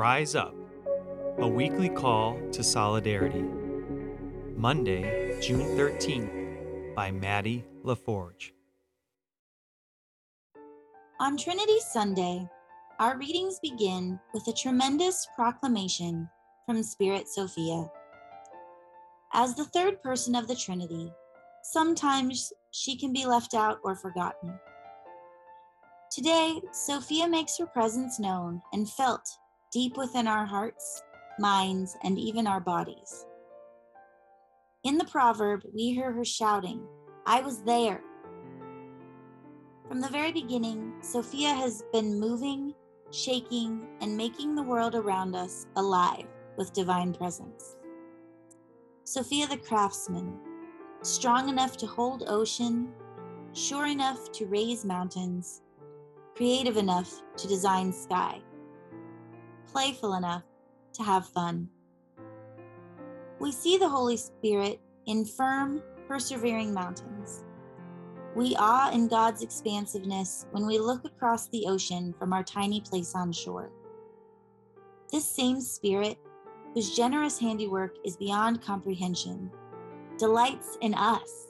Rise Up, a weekly call to solidarity. Monday, June 13th, by Maddie LaForge. On Trinity Sunday, our readings begin with a tremendous proclamation from Spirit Sophia. As the third person of the Trinity, sometimes she can be left out or forgotten. Today, Sophia makes her presence known and felt deep within our hearts, minds, and even our bodies. In the proverb, we hear her shouting, I was there. From the very beginning, Sophia has been moving, shaking, and making the world around us alive with divine presence. Sophia the craftsman, strong enough to hold ocean, sure enough to raise mountains, creative enough to design sky, playful enough to have fun. We see the Holy Spirit in firm, persevering mountains. We awe in God's expansiveness when we look across the ocean from our tiny place on shore. This same Spirit, whose generous handiwork is beyond comprehension, delights in us.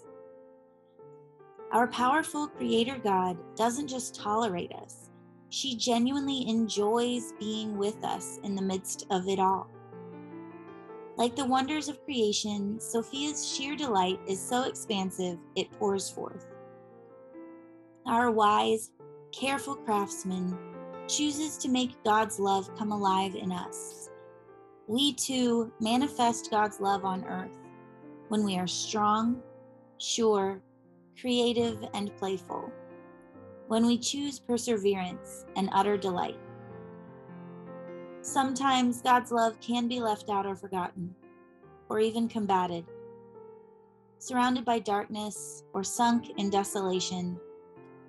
Our powerful Creator God doesn't just tolerate us, she genuinely enjoys being with us in the midst of it all. Like the wonders of creation, Sophia's sheer delight is so expansive it pours forth. Our wise, careful craftsman chooses to make God's love come alive in us. We too manifest God's love on earth when we are strong, sure, creative, and playful, when we choose perseverance and utter delight. Sometimes God's love can be left out or forgotten, or even combated. Surrounded by darkness or sunk in desolation,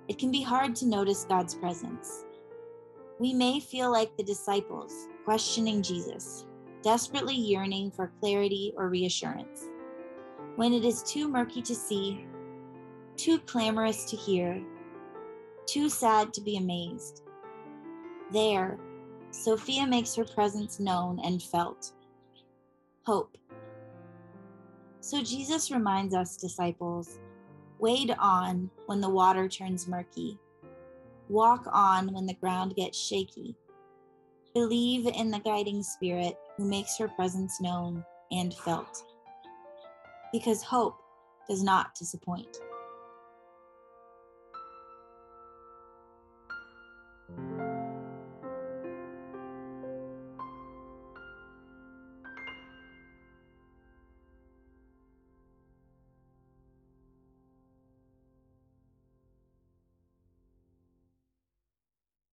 it can be hard to notice God's presence. We may feel like the disciples questioning Jesus, desperately yearning for clarity or reassurance when it is too murky to see, too clamorous to hear, too sad to be amazed. There, Sophia makes her presence known and felt. Hope. So Jesus reminds us, disciples, wade on when the water turns murky, walk on when the ground gets shaky. Believe in the guiding spirit who makes her presence known and felt because hope does not disappoint.